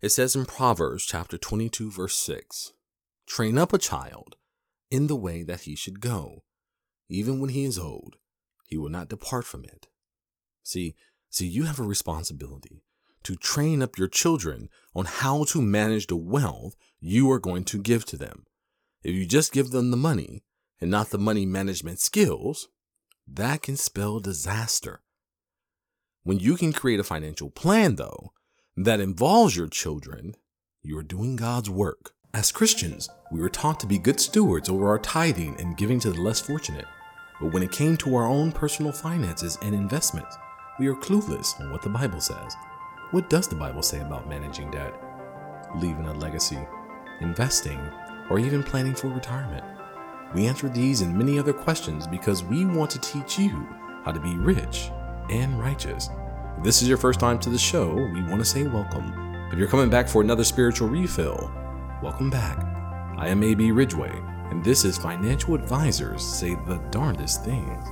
It says in Proverbs chapter 22, verse 6 Train up a child in the way that he should go. Even when he is old, he will not depart from it. See, see, you have a responsibility to train up your children on how to manage the wealth you are going to give to them. If you just give them the money and not the money management skills, that can spell disaster. When you can create a financial plan, though, that involves your children, you are doing God's work. As Christians, we were taught to be good stewards over our tithing and giving to the less fortunate. But when it came to our own personal finances and investments, we are clueless on what the Bible says. What does the Bible say about managing debt, leaving a legacy, investing, or even planning for retirement? We answer these and many other questions because we want to teach you how to be rich and righteous. If this is your first time to the show, we want to say welcome. If you're coming back for another spiritual refill, welcome back. I am AB Ridgeway, and this is Financial Advisors Say the Darndest Things.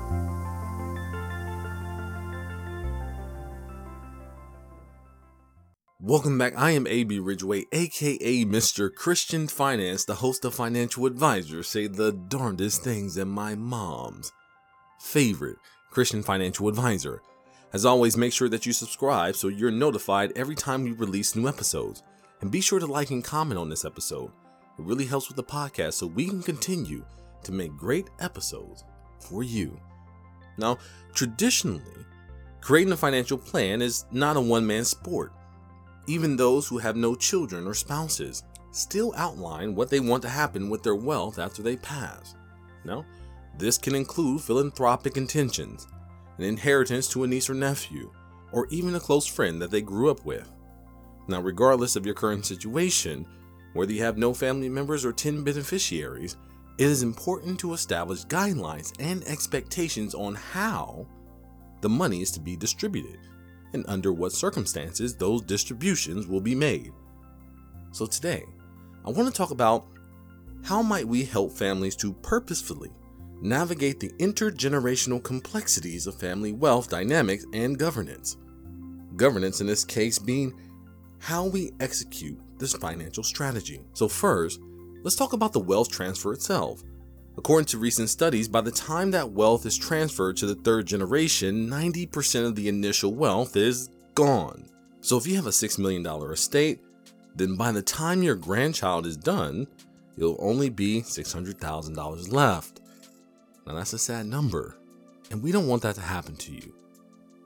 Welcome back. I am AB Ridgeway, aka Mr. Christian Finance, the host of Financial Advisors Say the Darndest Things, and my mom's favorite Christian financial advisor. As always, make sure that you subscribe so you're notified every time we release new episodes. And be sure to like and comment on this episode. It really helps with the podcast so we can continue to make great episodes for you. Now, traditionally, creating a financial plan is not a one man sport. Even those who have no children or spouses still outline what they want to happen with their wealth after they pass. Now, this can include philanthropic intentions, an inheritance to a niece or nephew, or even a close friend that they grew up with. Now, regardless of your current situation, whether you have no family members or 10 beneficiaries, it is important to establish guidelines and expectations on how the money is to be distributed and under what circumstances those distributions will be made. So today, I want to talk about how might we help families to purposefully navigate the intergenerational complexities of family wealth dynamics and governance. Governance in this case being how we execute this financial strategy. So first, let's talk about the wealth transfer itself. According to recent studies, by the time that wealth is transferred to the third generation, 90% of the initial wealth is gone. So if you have a $6 million estate, then by the time your grandchild is done, it'll only be $600,000 left. Now that's a sad number, and we don't want that to happen to you.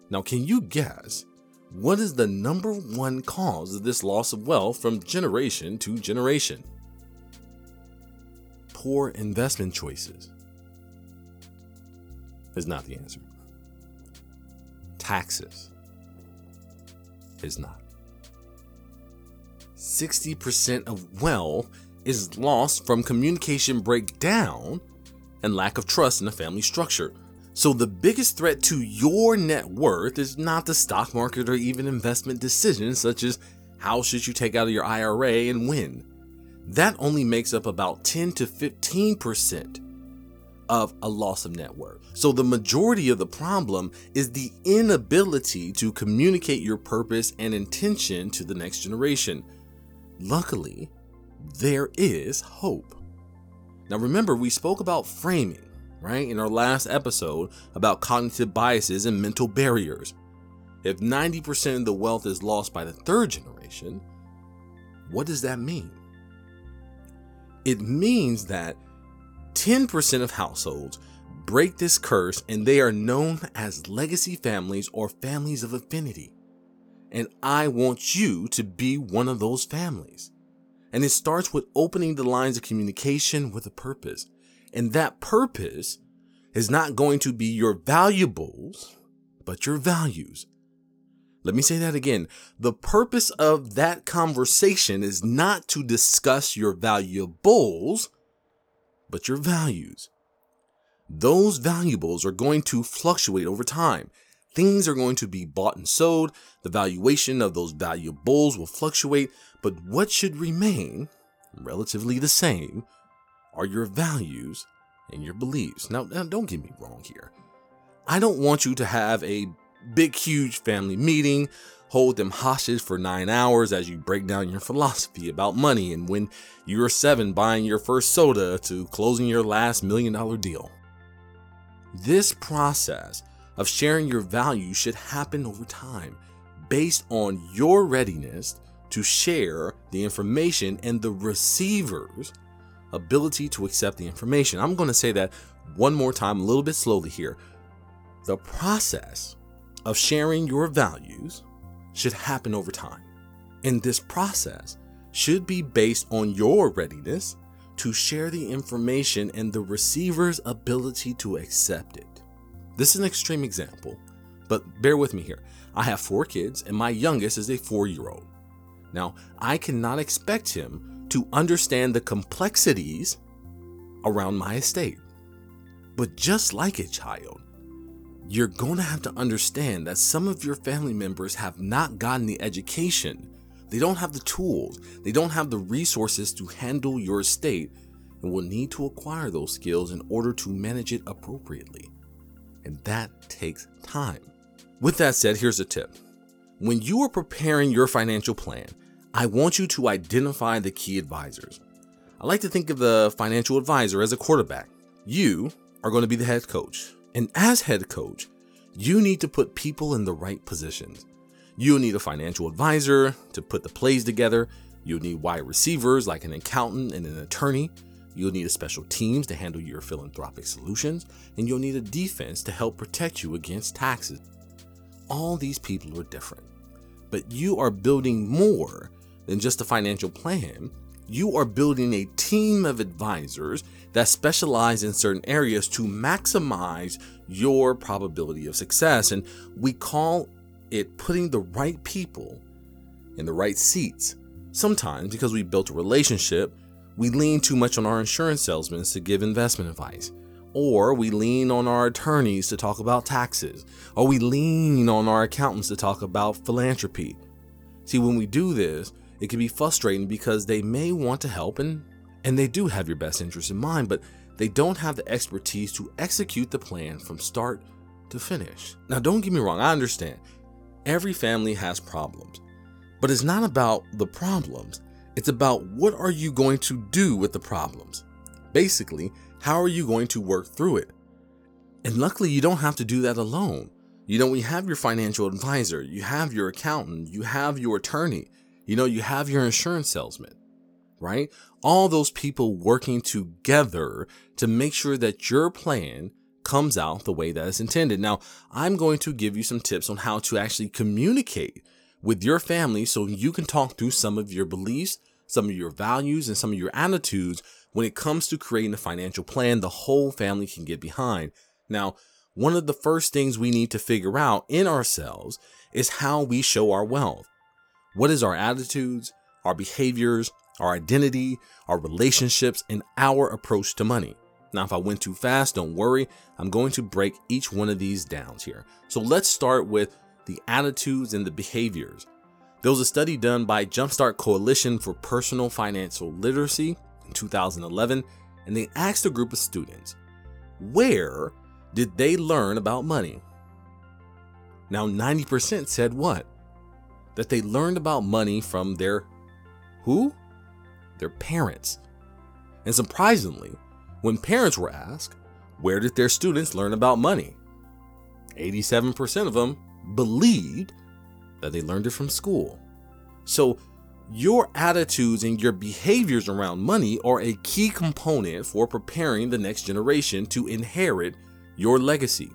Now, can you guess what is the number one cause of this loss of wealth from generation to generation? poor investment choices is not the answer. Taxes is not. 60% of wealth is lost from communication breakdown and lack of trust in the family structure. So, the biggest threat to your net worth is not the stock market or even investment decisions, such as how should you take out of your IRA and when that only makes up about 10 to 15% of a loss of net worth. So the majority of the problem is the inability to communicate your purpose and intention to the next generation. Luckily, there is hope. Now remember, we spoke about framing, right, in our last episode about cognitive biases and mental barriers. If 90% of the wealth is lost by the third generation, what does that mean? It means that 10% of households break this curse and they are known as legacy families or families of affinity. And I want you to be one of those families. And it starts with opening the lines of communication with a purpose. And that purpose is not going to be your valuables, but your values. Let me say that again. The purpose of that conversation is not to discuss your valuables, but your values. Those valuables are going to fluctuate over time. Things are going to be bought and sold. The valuation of those valuables will fluctuate, but what should remain relatively the same are your values and your beliefs. Now, now don't get me wrong here. I don't want you to have a big, huge family meeting, hold them hostage for nine hours as you break down your philosophy about money and when you're seven buying your first soda to closing your last million dollar deal. This process of sharing your value should happen over time based on your readiness to share the information and the receiver's ability to accept the information. I'm going to say that one more time, a little bit slowly here. The process of sharing your values should happen over time. And this process should be based on your readiness to share the information and the receiver's ability to accept it. This is an extreme example, but bear with me here. I have four kids, and my youngest is a four year old. Now, I cannot expect him to understand the complexities around my estate. But just like a child, you're going to have to understand that some of your family members have not gotten the education. They don't have the tools, they don't have the resources to handle your estate, and will need to acquire those skills in order to manage it appropriately. And that takes time. With that said, here's a tip. When you are preparing your financial plan, I want you to identify the key advisors. I like to think of the financial advisor as a quarterback. You are going to be the head coach. And as head coach, you need to put people in the right positions. You'll need a financial advisor to put the plays together. You'll need wide receivers like an accountant and an attorney. You'll need a special teams to handle your philanthropic solutions. And you'll need a defense to help protect you against taxes. All these people are different, but you are building more than just a financial plan you are building a team of advisors that specialize in certain areas to maximize your probability of success. And we call it putting the right people in the right seats. Sometimes, because we built a relationship, we lean too much on our insurance salesmen to give investment advice. Or we lean on our attorneys to talk about taxes. Or we lean on our accountants to talk about philanthropy. See, when we do this, it can be frustrating because they may want to help and and they do have your best interest in mind, but they don't have the expertise to execute the plan from start to finish. Now, don't get me wrong, I understand. Every family has problems, but it's not about the problems. It's about what are you going to do with the problems? Basically, how are you going to work through it? And luckily, you don't have to do that alone. You know, we have your financial advisor, you have your accountant, you have your attorney, you know, you have your insurance salesman, right? All those people working together to make sure that your plan comes out the way that is intended. Now, I'm going to give you some tips on how to actually communicate with your family so you can talk through some of your beliefs, some of your values, and some of your attitudes when it comes to creating a financial plan the whole family can get behind. Now, one of the first things we need to figure out in ourselves is how we show our wealth. What is our attitudes, our behaviors, our identity, our relationships, and our approach to money? Now, if I went too fast, don't worry. I'm going to break each one of these down here. So let's start with the attitudes and the behaviors. There was a study done by Jumpstart Coalition for Personal Financial Literacy in 2011, and they asked a group of students, where did they learn about money? Now, 90% said what? that they learned about money from their who? Their parents. And surprisingly, when parents were asked, where did their students learn about money? 87% of them believed that they learned it from school. So, your attitudes and your behaviors around money are a key component for preparing the next generation to inherit your legacy.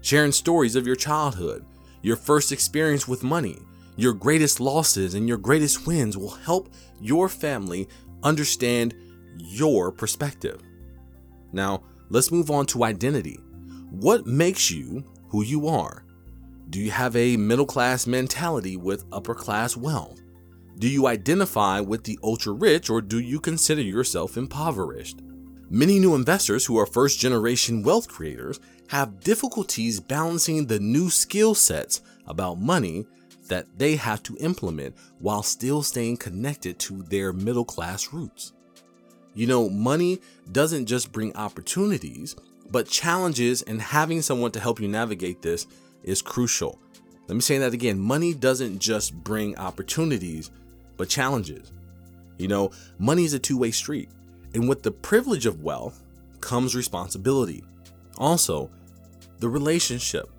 Sharing stories of your childhood, your first experience with money, your greatest losses and your greatest wins will help your family understand your perspective. Now, let's move on to identity. What makes you who you are? Do you have a middle class mentality with upper class wealth? Do you identify with the ultra rich or do you consider yourself impoverished? Many new investors who are first generation wealth creators have difficulties balancing the new skill sets about money that they have to implement while still staying connected to their middle class roots. You know, money doesn't just bring opportunities, but challenges and having someone to help you navigate this is crucial. Let me say that again. Money doesn't just bring opportunities, but challenges. You know, money is a two way street. And with the privilege of wealth comes responsibility. Also, the relationship.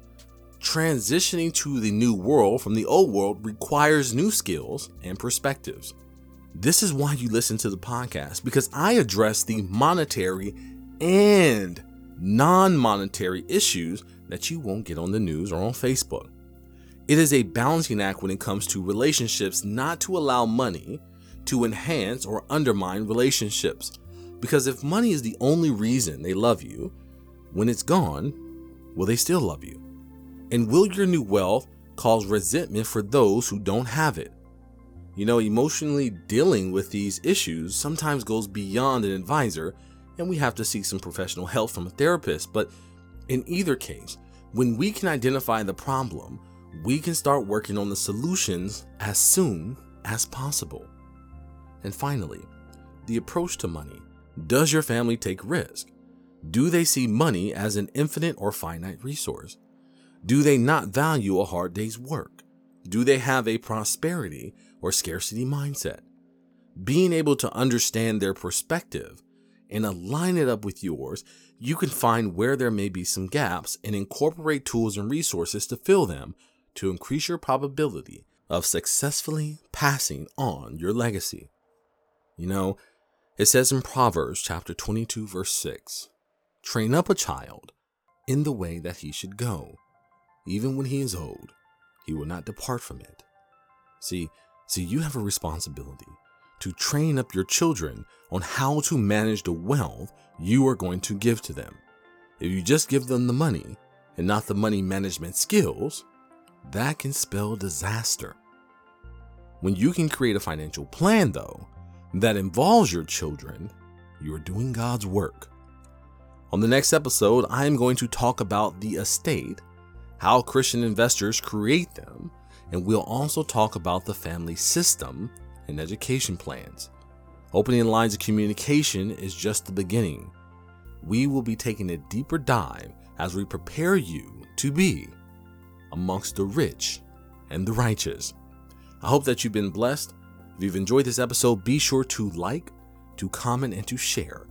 Transitioning to the new world from the old world requires new skills and perspectives. This is why you listen to the podcast because I address the monetary and non monetary issues that you won't get on the news or on Facebook. It is a balancing act when it comes to relationships, not to allow money to enhance or undermine relationships. Because if money is the only reason they love you, when it's gone, will they still love you? And will your new wealth cause resentment for those who don't have it? You know, emotionally dealing with these issues sometimes goes beyond an advisor, and we have to seek some professional help from a therapist. But in either case, when we can identify the problem, we can start working on the solutions as soon as possible. And finally, the approach to money. Does your family take risk? Do they see money as an infinite or finite resource? Do they not value a hard day's work? Do they have a prosperity or scarcity mindset? Being able to understand their perspective and align it up with yours, you can find where there may be some gaps and incorporate tools and resources to fill them to increase your probability of successfully passing on your legacy. You know, it says in Proverbs chapter 22 verse 6, train up a child in the way that he should go. Even when he is old, he will not depart from it. See, see you have a responsibility to train up your children on how to manage the wealth you are going to give to them. If you just give them the money and not the money management skills, that can spell disaster. When you can create a financial plan, though, that involves your children, you're doing God's work. On the next episode, I am going to talk about the estate, how Christian investors create them, and we'll also talk about the family system and education plans. Opening lines of communication is just the beginning. We will be taking a deeper dive as we prepare you to be amongst the rich and the righteous. I hope that you've been blessed. If you've enjoyed this episode, be sure to like, to comment, and to share.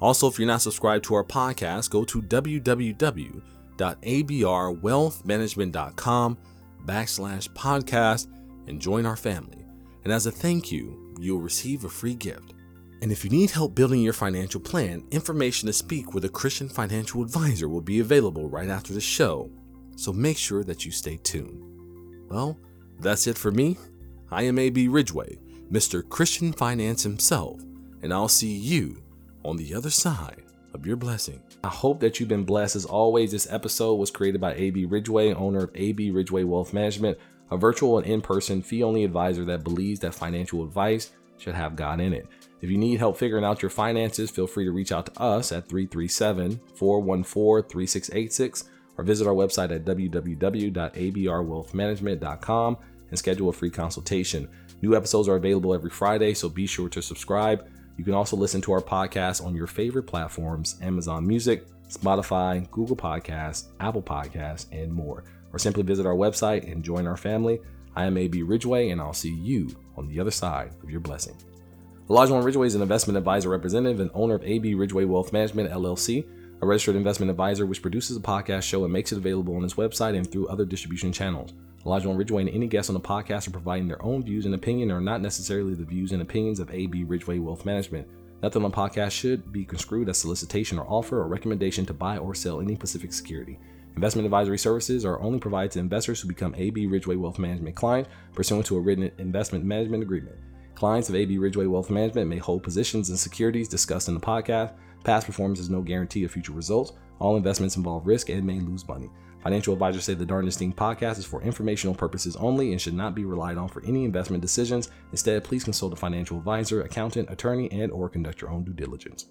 Also, if you're not subscribed to our podcast, go to www.abrwealthmanagement.com backslash podcast and join our family. And as a thank you, you'll receive a free gift. And if you need help building your financial plan, information to speak with a Christian financial advisor will be available right after the show so make sure that you stay tuned. Well, that's it for me. I am AB Ridgeway, Mr. Christian Finance himself, and I'll see you on the other side of your blessing. I hope that you've been blessed. As always, this episode was created by AB Ridgeway, owner of AB Ridgeway Wealth Management, a virtual and in person fee only advisor that believes that financial advice should have God in it. If you need help figuring out your finances, feel free to reach out to us at 337 414 3686 or visit our website at www.abrwealthmanagement.com and schedule a free consultation. New episodes are available every Friday, so be sure to subscribe. You can also listen to our podcast on your favorite platforms Amazon Music, Spotify, Google Podcasts, Apple Podcasts, and more. Or simply visit our website and join our family. I am AB Ridgeway, and I'll see you on the other side of your blessing. Elijah Ridgeway is an investment advisor representative and owner of AB Ridgeway Wealth Management, LLC a registered investment advisor which produces a podcast show and makes it available on its website and through other distribution channels. Elijah Ridgeway and any guests on the podcast are providing their own views and opinion and are not necessarily the views and opinions of AB Ridgeway Wealth Management. Nothing on the podcast should be construed as solicitation or offer or recommendation to buy or sell any specific security. Investment advisory services are only provided to investors who become AB Ridgeway Wealth Management clients pursuant to a written investment management agreement. Clients of AB Ridgeway Wealth Management may hold positions in securities discussed in the podcast Past performance is no guarantee of future results. All investments involve risk and may lose money. Financial advisors say the Darndest Thing podcast is for informational purposes only and should not be relied on for any investment decisions. Instead, please consult a financial advisor, accountant, attorney, and or conduct your own due diligence.